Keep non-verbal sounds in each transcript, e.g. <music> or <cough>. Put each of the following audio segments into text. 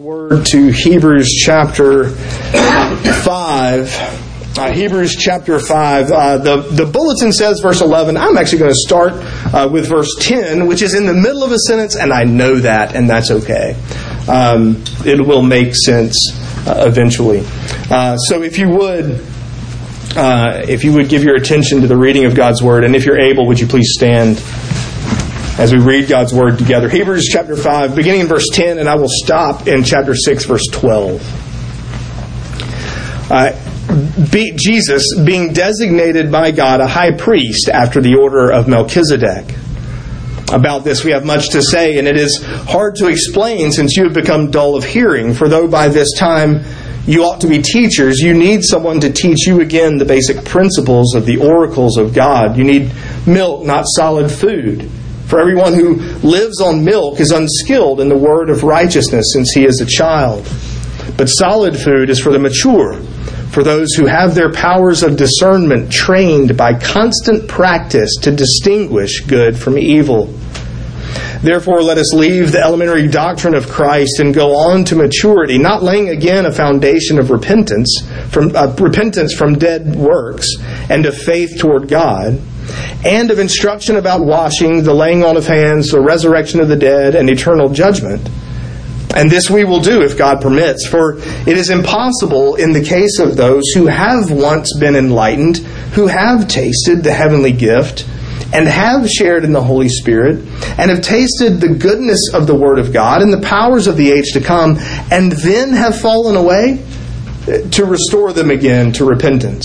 word to Hebrews chapter 5. Uh, Hebrews chapter 5. Uh, the, the bulletin says verse 11. I'm actually going to start uh, with verse 10, which is in the middle of a sentence, and I know that, and that's okay. Um, it will make sense uh, eventually. Uh, so if you would. Uh, if you would give your attention to the reading of God's Word, and if you're able, would you please stand as we read God's Word together. Hebrews chapter 5, beginning in verse 10, and I will stop in chapter 6, verse 12. Uh, be, Jesus being designated by God a high priest after the order of Melchizedek. About this we have much to say, and it is hard to explain since you have become dull of hearing. For though by this time you ought to be teachers, you need someone to teach you again the basic principles of the oracles of God. You need milk, not solid food. For everyone who lives on milk is unskilled in the word of righteousness since he is a child. But solid food is for the mature, for those who have their powers of discernment trained by constant practice to distinguish good from evil. Therefore, let us leave the elementary doctrine of Christ and go on to maturity, not laying again a foundation of repentance from uh, repentance from dead works and of faith toward God and of instruction about washing, the laying on of hands, the resurrection of the dead, and eternal judgment. And this we will do if God permits, for it is impossible in the case of those who have once been enlightened, who have tasted the heavenly gift, and have shared in the Holy Spirit, and have tasted the goodness of the Word of God and the powers of the age to come, and then have fallen away, eh, to restore them again to repentance,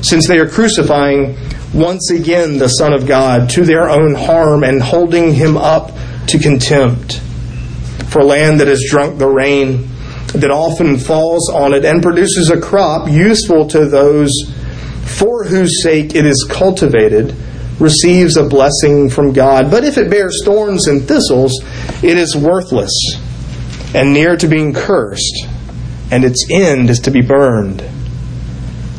since they are crucifying once again the Son of God to their own harm and holding him up to contempt. For land that has drunk the rain that often falls on it and produces a crop useful to those for whose sake it is cultivated receives a blessing from God. But if it bears thorns and thistles, it is worthless and near to being cursed, and its end is to be burned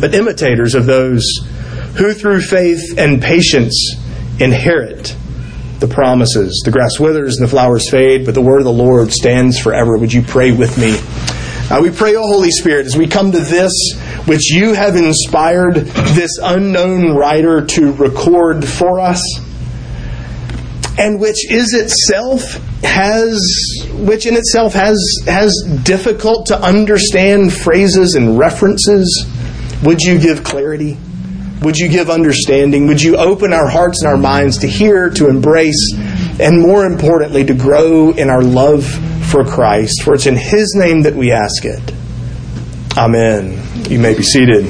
but imitators of those who through faith and patience inherit the promises. The grass withers and the flowers fade, but the word of the Lord stands forever. Would you pray with me? Uh, we pray, O Holy Spirit, as we come to this, which you have inspired this unknown writer to record for us, and which is itself has, which in itself has has difficult to understand phrases and references would you give clarity? Would you give understanding? Would you open our hearts and our minds to hear, to embrace, and more importantly, to grow in our love for Christ? For it's in His name that we ask it. Amen. You may be seated.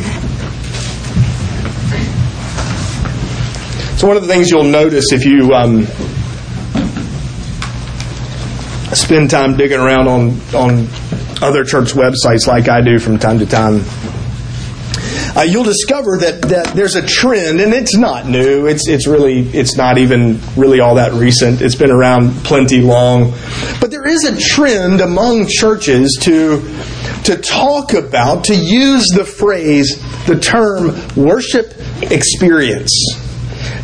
So, one of the things you'll notice if you um, spend time digging around on, on other church websites like I do from time to time uh, you'll discover that, that there's a trend, and it's not new. It's it's really it's not even really all that recent. It's been around plenty long, but there is a trend among churches to to talk about to use the phrase, the term worship experience.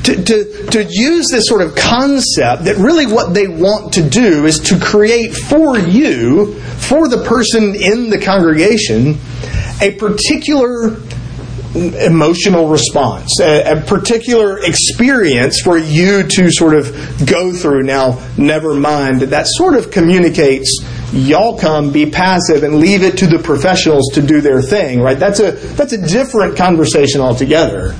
To, to, to use this sort of concept that really what they want to do is to create for you, for the person in the congregation, a particular emotional response, a, a, particular experience for you to sort of go through. Now, never mind that that sort of communicates. Y'all come, be passive, and leave it to the professionals to do their thing. Right? That's a that's a different conversation altogether.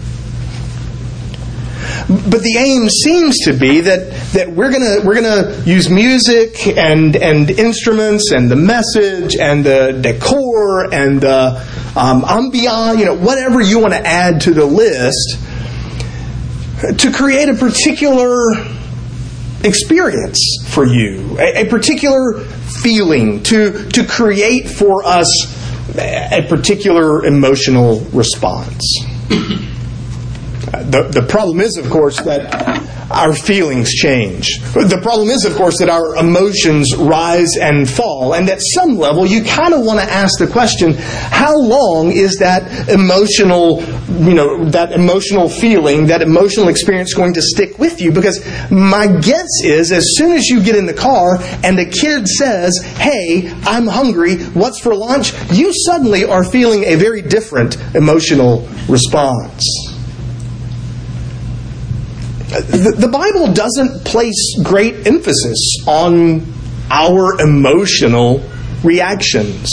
But the aim seems to be that, that we're gonna we're gonna use music and and instruments and the message and the decor and the um, ambiance, you know, whatever you want to add to the list, to create a particular experience for you, a, a particular feeling to, to create for us a particular emotional response. <coughs> The, the problem is, of course, that our feelings change. The problem is, of course, that our emotions rise and fall. And at some level, you kind of want to ask the question, how long is that emotional, you know, that emotional feeling, that emotional experience going to stick with you? Because my guess is, as soon as you get in the car and the kid says, hey, I'm hungry, what's for lunch? You suddenly are feeling a very different emotional response the, the Bible doesn't place great emphasis on our emotional reactions.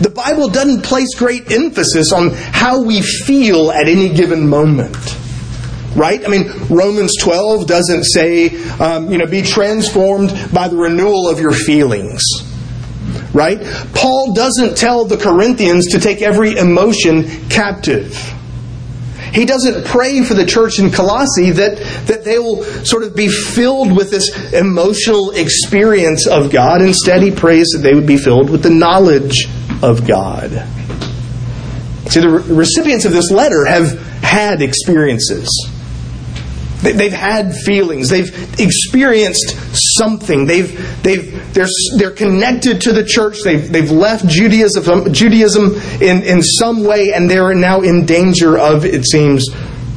The Bible doesn't place great emphasis on how we feel at any given moment. Right? I mean, Romans 12 doesn't say, um, you know, be transformed by the renewal of your feelings. Right? Paul doesn't tell the Corinthians to take every emotion captive. He doesn't pray for the church in Colossae that, that they will sort of be filled with this emotional experience of God. Instead, he prays that they would be filled with the knowledge of God. See, the recipients of this letter have had experiences. They've had feelings. They've experienced something. They've, they've, they're, they're connected to the church. They've, they've left Judaism, Judaism in, in some way, and they're now in danger of, it seems,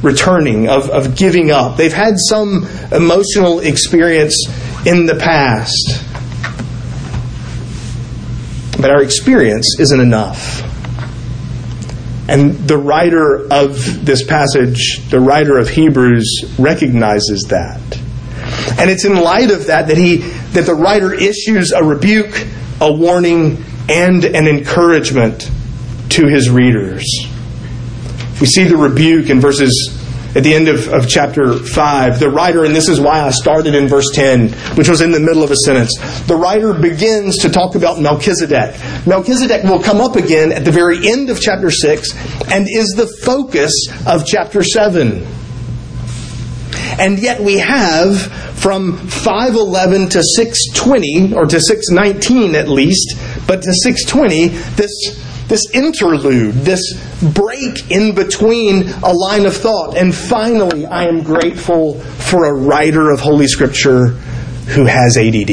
returning, of, of giving up. They've had some emotional experience in the past. But our experience isn't enough. And the writer of this passage, the writer of Hebrews, recognizes that. And it's in light of that that he that the writer issues a rebuke, a warning, and an encouragement to his readers. We see the rebuke in verses at the end of, of chapter 5, the writer, and this is why I started in verse 10, which was in the middle of a sentence, the writer begins to talk about Melchizedek. Melchizedek will come up again at the very end of chapter 6 and is the focus of chapter 7. And yet we have from 511 to 620, or to 619 at least, but to 620, this this interlude, this break in between a line of thought. And finally, I am grateful for a writer of Holy Scripture who has ADD.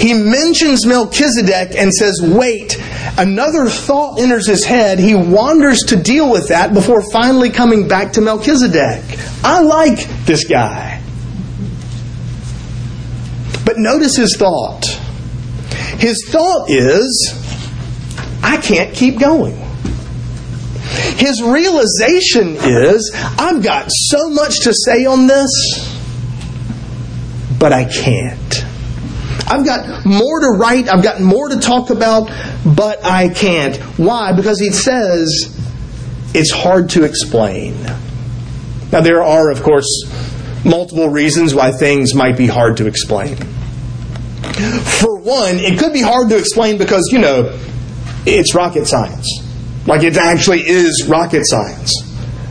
He mentions Melchizedek and says, Wait, another thought enters his head. He wanders to deal with that before finally coming back to Melchizedek. I like this guy. But notice his thought. His thought is, I can't keep going. His realization is, I've got so much to say on this, but I can't. I've got more to write, I've got more to talk about, but I can't. Why? Because he says it's hard to explain. Now, there are, of course, multiple reasons why things might be hard to explain. For one, it could be hard to explain because, you know, it's rocket science. Like it actually is rocket science.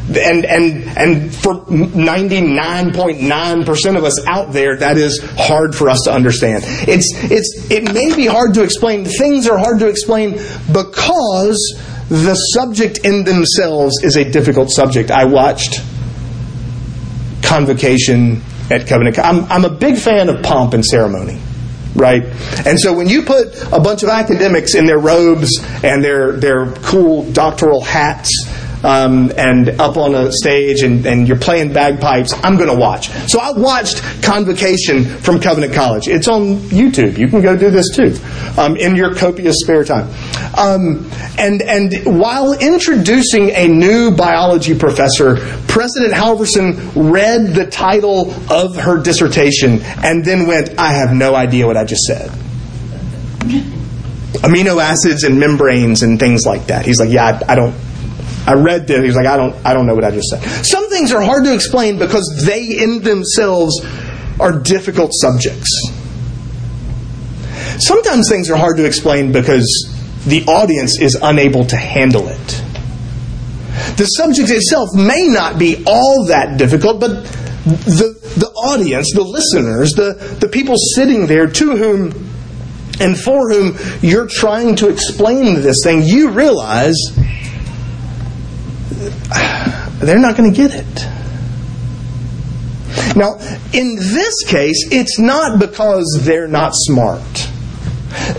And, and, and for 99.9% of us out there, that is hard for us to understand. It's, it's, it may be hard to explain. Things are hard to explain because the subject in themselves is a difficult subject. I watched Convocation at Covenant. I'm, I'm a big fan of pomp and ceremony right? And so when you put a bunch of academics in their robes and their their cool doctoral hats um, and up on a stage and, and you're playing bagpipes, I'm going to watch. So I watched Convocation from Covenant College. It's on YouTube. You can go do this too um, in your copious spare time. Um, and, and while introducing a new biology professor, President Halvorson read the title of her dissertation and then went, I have no idea what I just said amino acids and membranes and things like that. He's like, yeah, I, I don't, I read this. He's like, I don't, I don't know what I just said. Some things are hard to explain because they in themselves are difficult subjects. Sometimes things are hard to explain because the audience is unable to handle it. The subject itself may not be all that difficult, but the, the audience, the listeners, the, the people sitting there to whom and for whom you're trying to explain this thing, you realize they're not going to get it. Now, in this case, it's not because they're not smart.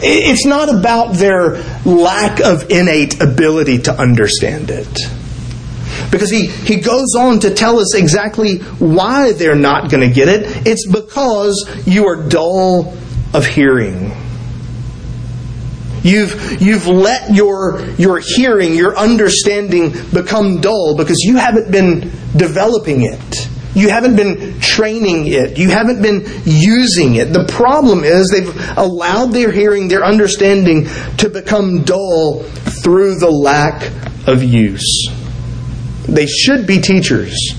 It's not about their lack of innate ability to understand it. Because he, he goes on to tell us exactly why they're not going to get it. It's because you are dull of hearing. You've, you've let your, your hearing, your understanding become dull because you haven't been developing it. You haven't been training it. You haven't been using it. The problem is they've allowed their hearing, their understanding to become dull through the lack of use. They should be teachers,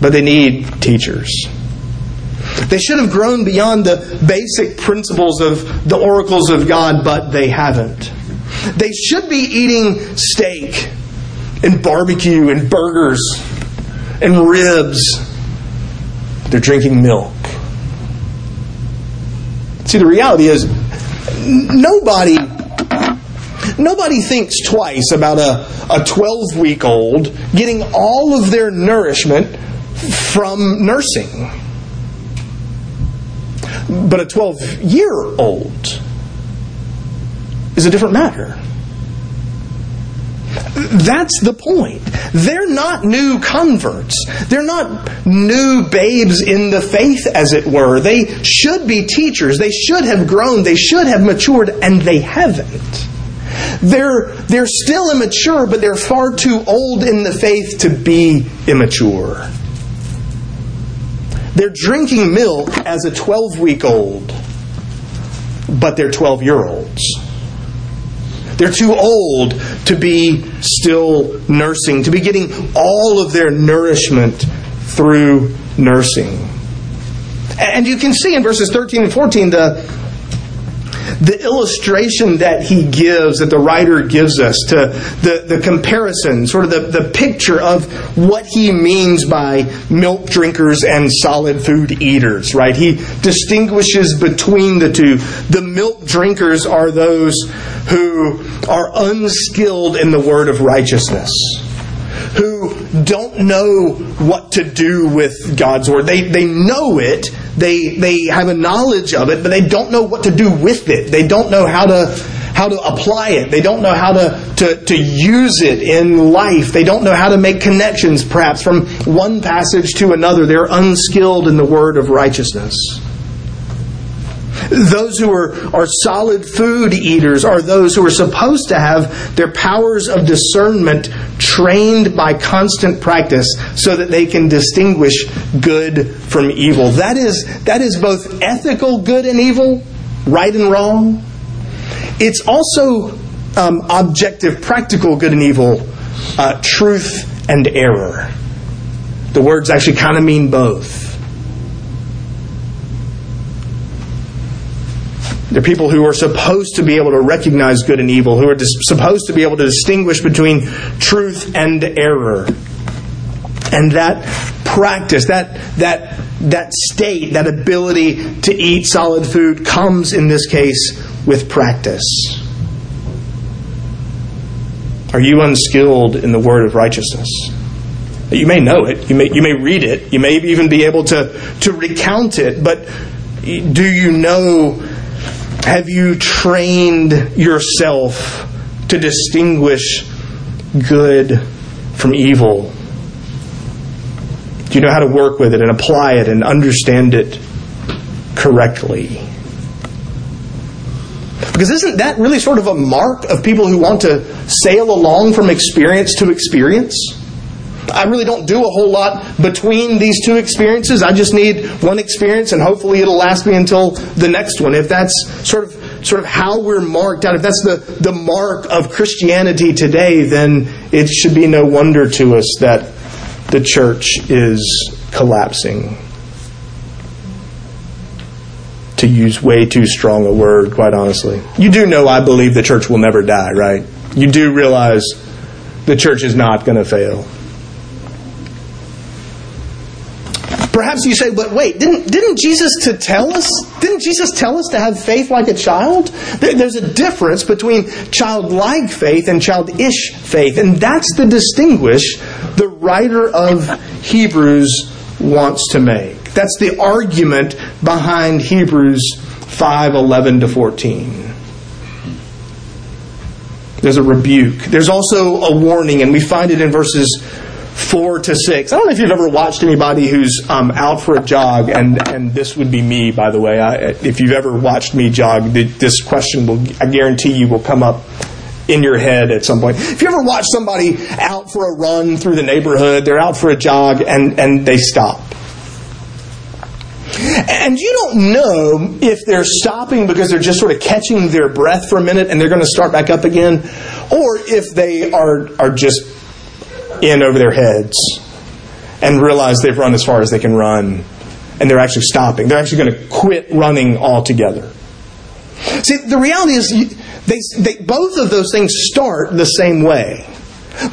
but they need teachers. They should have grown beyond the basic principles of the oracles of God, but they haven't. They should be eating steak and barbecue and burgers and ribs. They're drinking milk. See, the reality is, nobody nobody thinks twice about a, a 12 week old getting all of their nourishment from nursing. But a 12 year old is a different matter. That's the point. They're not new converts. They're not new babes in the faith, as it were. They should be teachers. They should have grown. They should have matured, and they haven't. They're, they're still immature, but they're far too old in the faith to be immature. They're drinking milk as a 12 week old, but they're 12 year olds. They're too old to be still nursing, to be getting all of their nourishment through nursing. And you can see in verses 13 and 14 the the illustration that he gives, that the writer gives us, to the, the comparison, sort of the, the picture of what he means by milk drinkers and solid food eaters, right? He distinguishes between the two. The milk drinkers are those who are unskilled in the word of righteousness who don't know what to do with God's word. They, they know it, they, they have a knowledge of it, but they don't know what to do with it. They don't know how to how to apply it. They don't know how to, to, to use it in life. They don't know how to make connections, perhaps, from one passage to another. They're unskilled in the word of righteousness. Those who are, are solid food eaters are those who are supposed to have their powers of discernment trained by constant practice so that they can distinguish good from evil. That is, that is both ethical good and evil, right and wrong. It's also um, objective, practical good and evil, uh, truth and error. The words actually kind of mean both. They're people who are supposed to be able to recognize good and evil, who are supposed to be able to distinguish between truth and error. And that practice, that, that, that state, that ability to eat solid food comes in this case with practice. Are you unskilled in the word of righteousness? You may know it, you may, you may read it, you may even be able to, to recount it, but do you know have you trained yourself to distinguish good from evil? Do you know how to work with it and apply it and understand it correctly? Because isn't that really sort of a mark of people who want to sail along from experience to experience? I really don't do a whole lot between these two experiences. I just need one experience and hopefully it'll last me until the next one. If that's sort of sort of how we're marked out, if that's the, the mark of Christianity today, then it should be no wonder to us that the church is collapsing. To use way too strong a word, quite honestly. You do know I believe the church will never die, right? You do realize the church is not going to fail. Perhaps you say, but wait, didn't, didn't Jesus to tell us, didn't Jesus tell us to have faith like a child? There's a difference between childlike faith and childish faith, and that's the distinguish the writer of Hebrews wants to make. That's the argument behind Hebrews 5 11 to 14. There's a rebuke. There's also a warning, and we find it in verses 4 to 6. I don't know if you've ever watched anybody who's um, out for a jog, and, and this would be me, by the way. I, if you've ever watched me jog, this question will, I guarantee you, will come up in your head at some point. If you ever watch somebody out for a run through the neighborhood, they're out for a jog, and, and they stop. And you don't know if they're stopping because they're just sort of catching their breath for a minute and they're going to start back up again, or if they are, are just in over their heads and realize they've run as far as they can run and they're actually stopping. They're actually going to quit running altogether. See, the reality is, they, they, both of those things start the same way.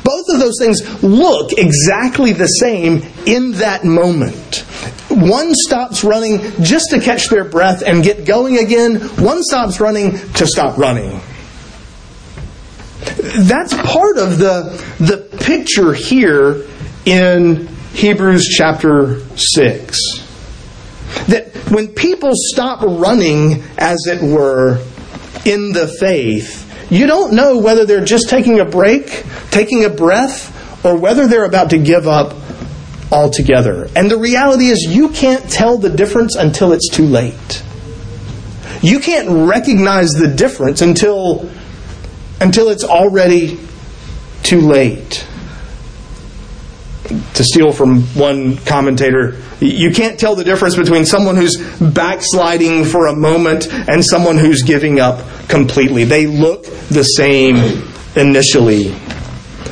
Both of those things look exactly the same in that moment. One stops running just to catch their breath and get going again. One stops running to stop running. That's part of the, the picture here in Hebrews chapter 6. That when people stop running, as it were, in the faith, you don't know whether they're just taking a break, taking a breath, or whether they're about to give up altogether. And the reality is, you can't tell the difference until it's too late. You can't recognize the difference until, until it's already too late. To steal from one commentator, you can't tell the difference between someone who's backsliding for a moment and someone who's giving up completely. They look the same initially.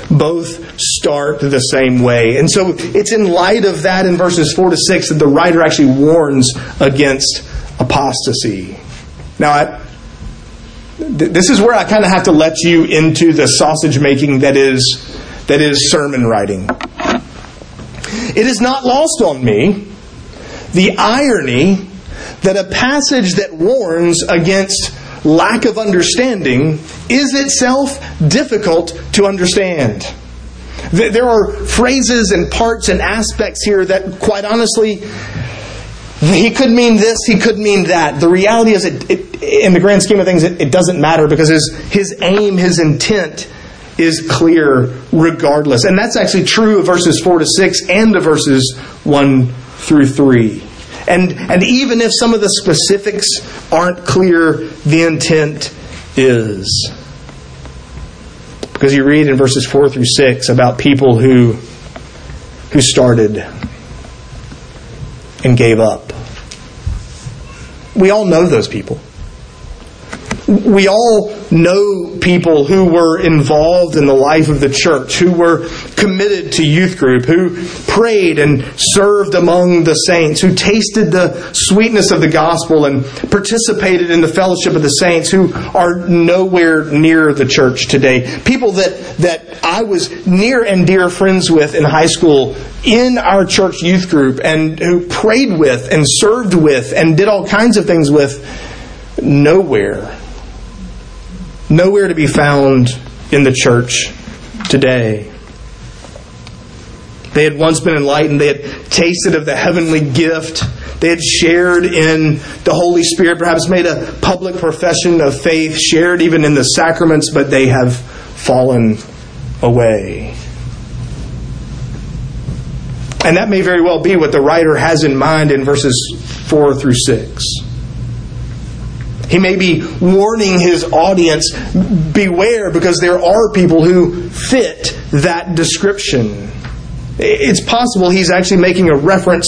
Both start the same way. And so it's in light of that in verses 4 to 6 that the writer actually warns against apostasy. Now, this is where I kind of have to let you into the sausage making that is that is sermon writing. It is not lost on me the irony that a passage that warns against lack of understanding is itself difficult to understand. There are phrases and parts and aspects here that, quite honestly, he could mean this, he could mean that. The reality is, it, it, in the grand scheme of things, it, it doesn't matter because his, his aim, his intent is clear regardless. And that's actually true of verses 4 to 6 and of verses 1 through 3. And, and even if some of the specifics aren't clear, the intent is. Because you read in verses 4 through 6 about people who, who started and gave up. We all know those people we all know people who were involved in the life of the church, who were committed to youth group, who prayed and served among the saints, who tasted the sweetness of the gospel and participated in the fellowship of the saints, who are nowhere near the church today. People that, that I was near and dear friends with in high school in our church youth group and who prayed with and served with and did all kinds of things with nowhere nowhere to be found in the church today. They had once been enlightened. They had tasted of the heavenly gift. They had shared in the Holy Spirit, perhaps made a public profession of faith, shared even in the sacraments, but they have fallen away. And that may very well be what the writer has in mind in verses 4 through 6. He may be warning his audience beware because there are people who fit that description. It's possible he's actually making a reference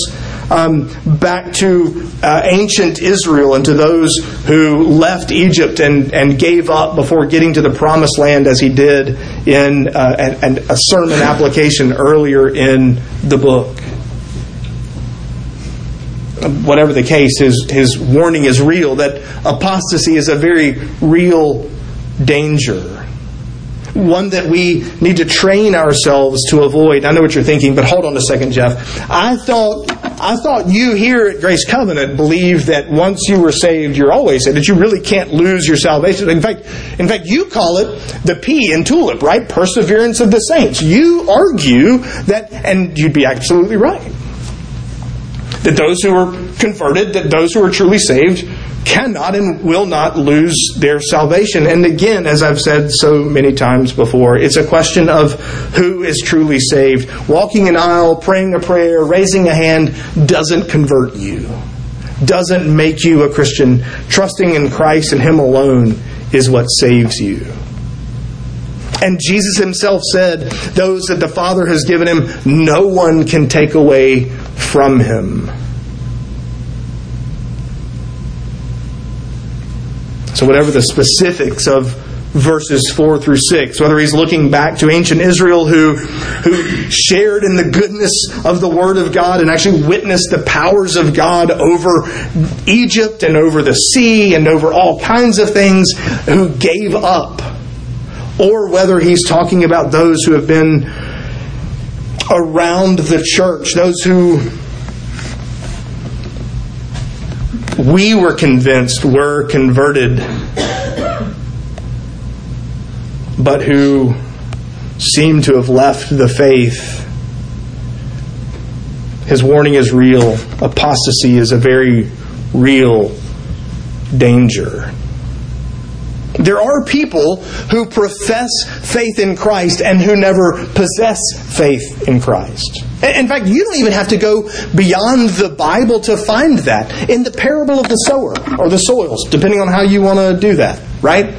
um, back to uh, ancient Israel and to those who left Egypt and, and gave up before getting to the promised land, as he did in uh, a sermon application earlier in the book whatever the case, his, his warning is real, that apostasy is a very real danger. One that we need to train ourselves to avoid. I know what you're thinking, but hold on a second, Jeff. I thought I thought you here at Grace Covenant believed that once you were saved, you're always saved, that you really can't lose your salvation. In fact, in fact, you call it the P in TULIP, right? Perseverance of the saints. You argue that, and you'd be absolutely right, that those who are converted, that those who are truly saved, cannot and will not lose their salvation. And again, as I've said so many times before, it's a question of who is truly saved. Walking an aisle, praying a prayer, raising a hand doesn't convert you, doesn't make you a Christian. Trusting in Christ and Him alone is what saves you. And Jesus himself said, Those that the Father has given him, no one can take away from him. So, whatever the specifics of verses 4 through 6, whether he's looking back to ancient Israel who, who shared in the goodness of the Word of God and actually witnessed the powers of God over Egypt and over the sea and over all kinds of things, who gave up, or whether he's talking about those who have been around the church, those who we were convinced were converted, but who seem to have left the faith. His warning is real. Apostasy is a very real danger. There are people who profess faith in Christ and who never possess faith in Christ. In fact, you don't even have to go beyond the Bible to find that. In the parable of the sower or the soils, depending on how you want to do that, right?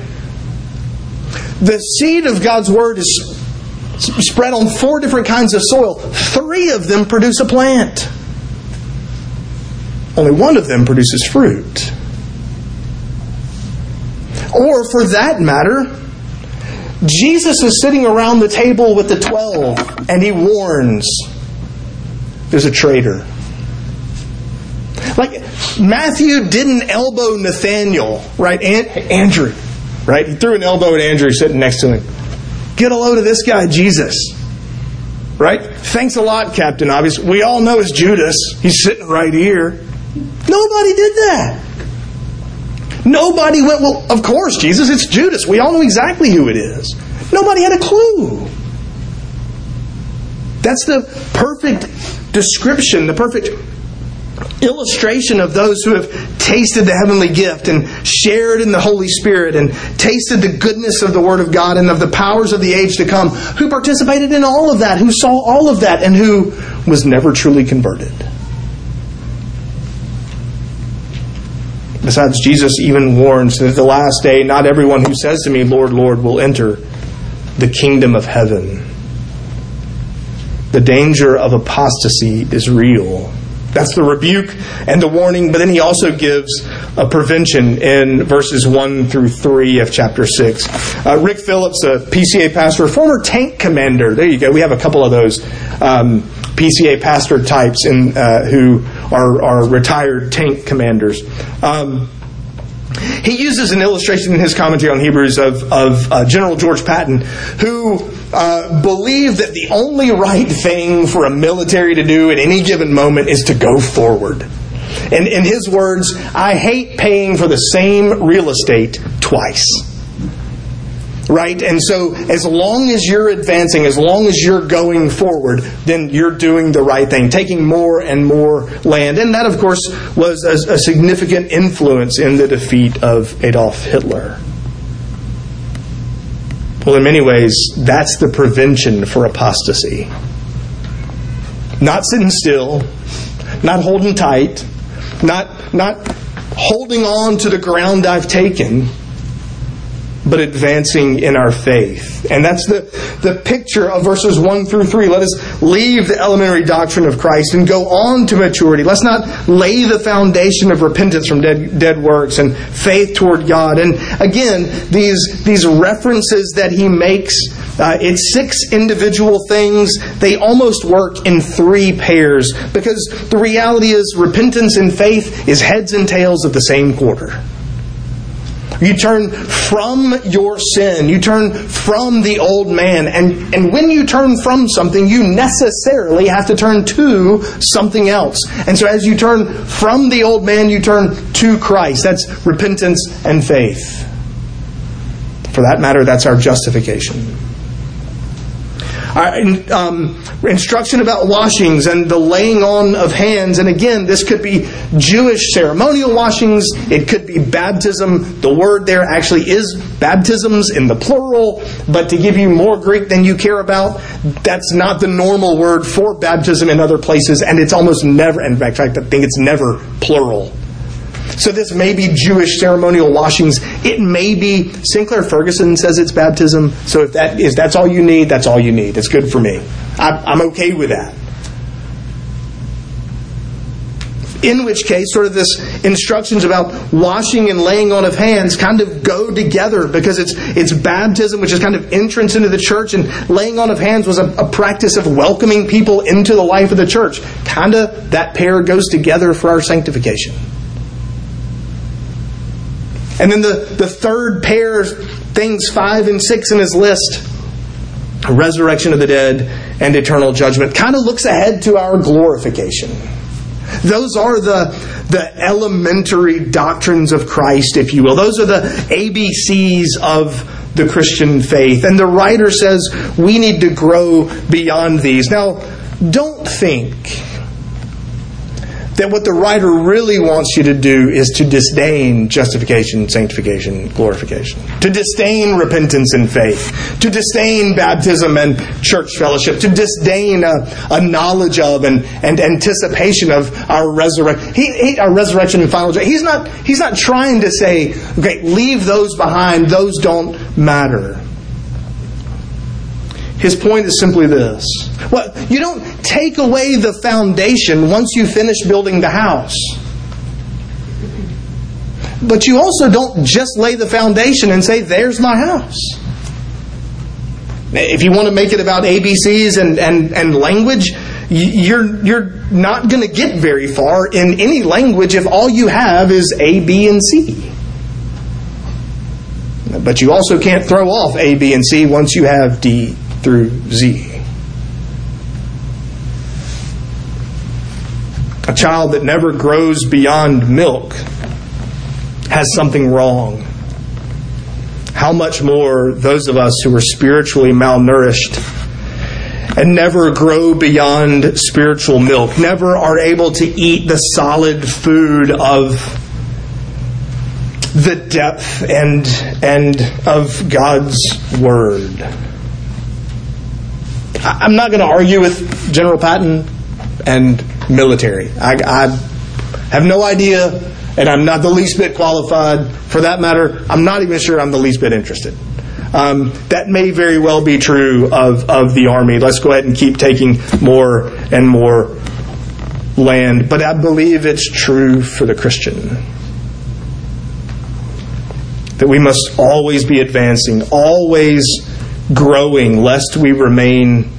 The seed of God's Word is spread on four different kinds of soil. Three of them produce a plant, only one of them produces fruit. Or, for that matter, Jesus is sitting around the table with the twelve and he warns there's a traitor. Like, Matthew didn't elbow Nathaniel, right? Andrew, right? He threw an elbow at Andrew sitting next to him. Get a load of this guy, Jesus. Right? Thanks a lot, Captain Obvious. We all know it's Judas. He's sitting right here. Nobody did that. Nobody went, well, of course, Jesus, it's Judas. We all know exactly who it is. Nobody had a clue. That's the perfect description, the perfect illustration of those who have tasted the heavenly gift and shared in the Holy Spirit and tasted the goodness of the Word of God and of the powers of the age to come, who participated in all of that, who saw all of that, and who was never truly converted. Besides, Jesus even warns that at the last day, not everyone who says to me, Lord, Lord, will enter the kingdom of heaven. The danger of apostasy is real. That's the rebuke and the warning, but then he also gives a prevention in verses 1 through 3 of chapter 6. Uh, Rick Phillips, a PCA pastor, former tank commander, there you go, we have a couple of those um, PCA pastor types in, uh, who are, are retired tank commanders. Um, he uses an illustration in his commentary on Hebrews of, of uh, General George Patton, who uh, believed that the only right thing for a military to do at any given moment is to go forward. And in his words, I hate paying for the same real estate twice right? And so, as long as you're advancing, as long as you're going forward, then you're doing the right thing, taking more and more land. And that, of course, was a, a significant influence in the defeat of Adolf Hitler. Well, in many ways, that's the prevention for apostasy. Not sitting still, not holding tight, not, not holding on to the ground I've taken but advancing in our faith. And that's the, the picture of verses 1 through 3. Let us leave the elementary doctrine of Christ and go on to maturity. Let's not lay the foundation of repentance from dead, dead works and faith toward God. And again, these, these references that he makes, uh, it's six individual things. They almost work in three pairs because the reality is repentance and faith is heads and tails of the same quarter. You turn from your sin. You turn from the old man. And, and when you turn from something, you necessarily have to turn to something else. And so as you turn from the old man, you turn to Christ. That's repentance and faith. For that matter, that's our justification. Um, instruction about washings and the laying on of hands. And again, this could be Jewish ceremonial washings. It could be baptism. The word there actually is baptisms in the plural. But to give you more Greek than you care about, that's not the normal word for baptism in other places. And it's almost never, in fact, I think it's never plural. So this may be Jewish ceremonial washings. It may be Sinclair Ferguson says it's baptism. So if that is that's all you need, that's all you need. It's good for me. I, I'm okay with that. In which case, sort of this instructions about washing and laying on of hands kind of go together because it's it's baptism, which is kind of entrance into the church, and laying on of hands was a, a practice of welcoming people into the life of the church. Kind of that pair goes together for our sanctification. And then the, the third pair, things five and six in his list resurrection of the dead and eternal judgment kind of looks ahead to our glorification. Those are the, the elementary doctrines of Christ, if you will. Those are the ABCs of the Christian faith. And the writer says we need to grow beyond these. Now, don't think that what the writer really wants you to do is to disdain justification, sanctification, glorification, to disdain repentance and faith, to disdain baptism and church fellowship, to disdain a, a knowledge of and, and anticipation of our resurrection, he, he, our resurrection and final judgment. He's not, he's not trying to say, okay, leave those behind, those don't matter. His point is simply this. Well, you don't take away the foundation once you finish building the house. But you also don't just lay the foundation and say, there's my house. If you want to make it about ABCs and, and, and language, you're, you're not going to get very far in any language if all you have is A, B, and C. But you also can't throw off A, B, and C once you have D, through Z. A child that never grows beyond milk has something wrong. How much more those of us who are spiritually malnourished and never grow beyond spiritual milk, never are able to eat the solid food of the depth and, and of God's Word. I'm not going to argue with General Patton and military. I, I, have no idea, and I'm not the least bit qualified. For that matter, I'm not even sure I'm the least bit interested. Um, that may very well be true of, of the Army. Let's go ahead and keep taking more and more land. But I believe it's true for the Christian. That we must always be advancing, always growing lest we remain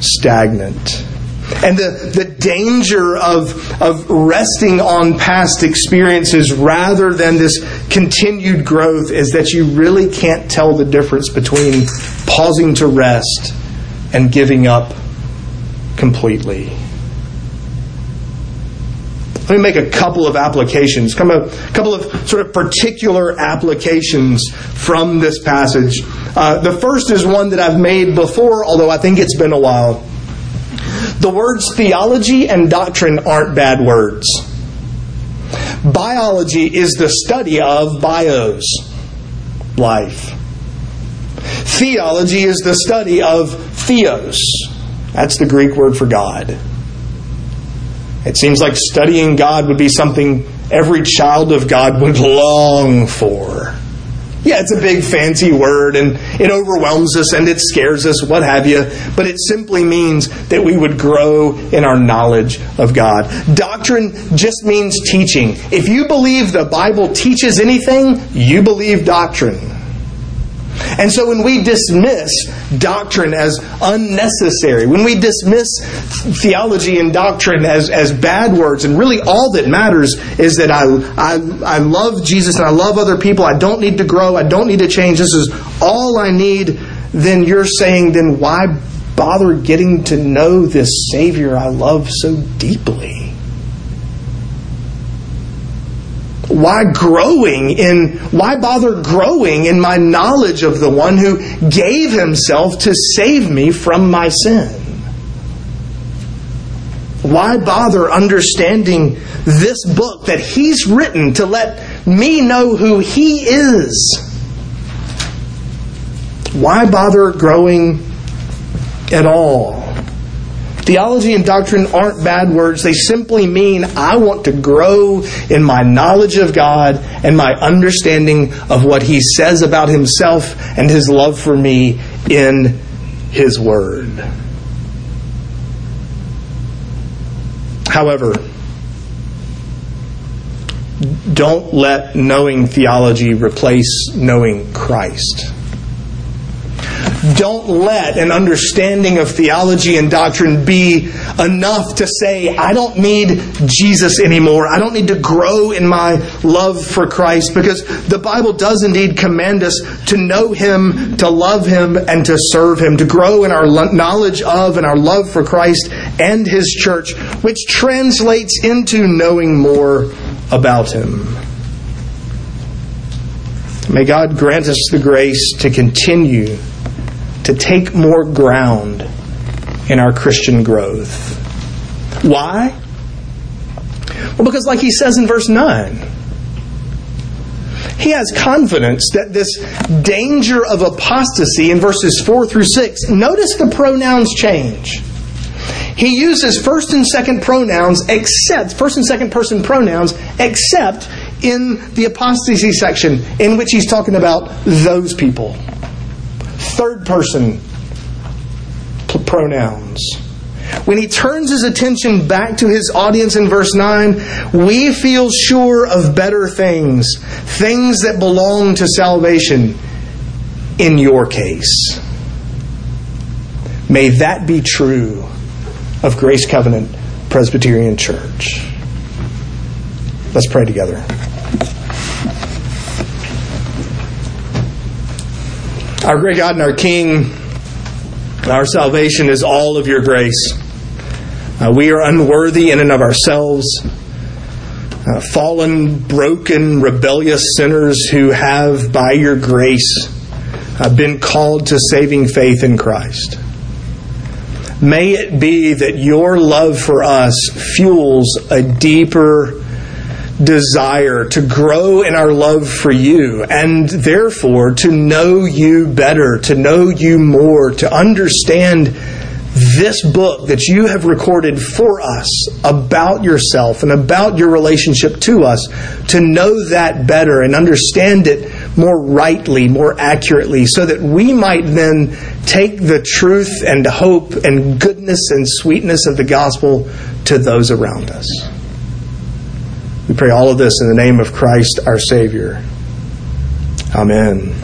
stagnant. And the, the danger of, of resting on past experiences rather than this continued growth is that you really can't tell the difference between pausing to rest and giving up completely. Let me make a couple of applications, come a couple of sort of particular applications from this passage. Uh, the first is one that I've made before, although I think it's been a while. The words theology and doctrine aren't bad words. Biology is the study of bios, life. Theology is the study of theos. That's the Greek word for God. It seems like studying God would be something every child of God would long for. Yeah, it's a big fancy word and it overwhelms us and it scares us, what have you, but it simply means that we would grow in our knowledge of God. Doctrine just means teaching. If you believe the Bible teaches anything, you believe doctrine. And so when we dismiss doctrine as unnecessary, when we dismiss theology and doctrine as, as bad words, and really all that matters is that I, I, I love Jesus and I love other people, I don't need to grow, I don't need to change, this is all I need, then you're saying, then why bother getting to know this Savior I love so deeply? Why growing in why bother growing in my knowledge of the one who gave himself to save me from my sin? Why bother understanding this book that he's written to let me know who he is? Why bother growing at all Theology and doctrine aren't bad words. They simply mean I want to grow in my knowledge of God and my understanding of what He says about Himself and His love for me in His Word. However, don't let knowing theology replace knowing Christ. Don't let an understanding of theology and doctrine be enough to say, I don't need Jesus anymore. I don't need to grow in my love for Christ because the Bible does indeed command us to know Him, to love Him, and to serve Him, to grow in our knowledge of and our love for Christ and His church, which translates into knowing more about Him. May God grant us the grace to continue to take more ground in our Christian growth. Why? Well, because, like he says in verse 9, he has confidence that this danger of apostasy in verses 4 through 6, notice the pronouns change. He uses first and second pronouns except, first and second person pronouns, except in the apostasy section in which he's talking about those people third person pronouns. When he turns his attention back to his audience in verse 9, we feel sure of better things, things that belong to salvation in your case. May that be true of Grace Covenant Presbyterian Church. Let's pray together. Our great God and our King, our salvation is all of your grace. Uh, we are unworthy in and of ourselves, uh, fallen, broken, rebellious sinners who have, by your grace, uh, been called to saving faith in Christ. May it be that your love for us fuels a deeper desire to grow in our love for you and therefore to know you better, to know you more, to understand this book that you have recorded for us about yourself and about your relationship to us, to know that better and understand it more rightly, more accurately, so that we might then take the truth and hope and goodness and sweetness of the gospel to those around us. We pray all of this in the name of Christ our Savior. Amen.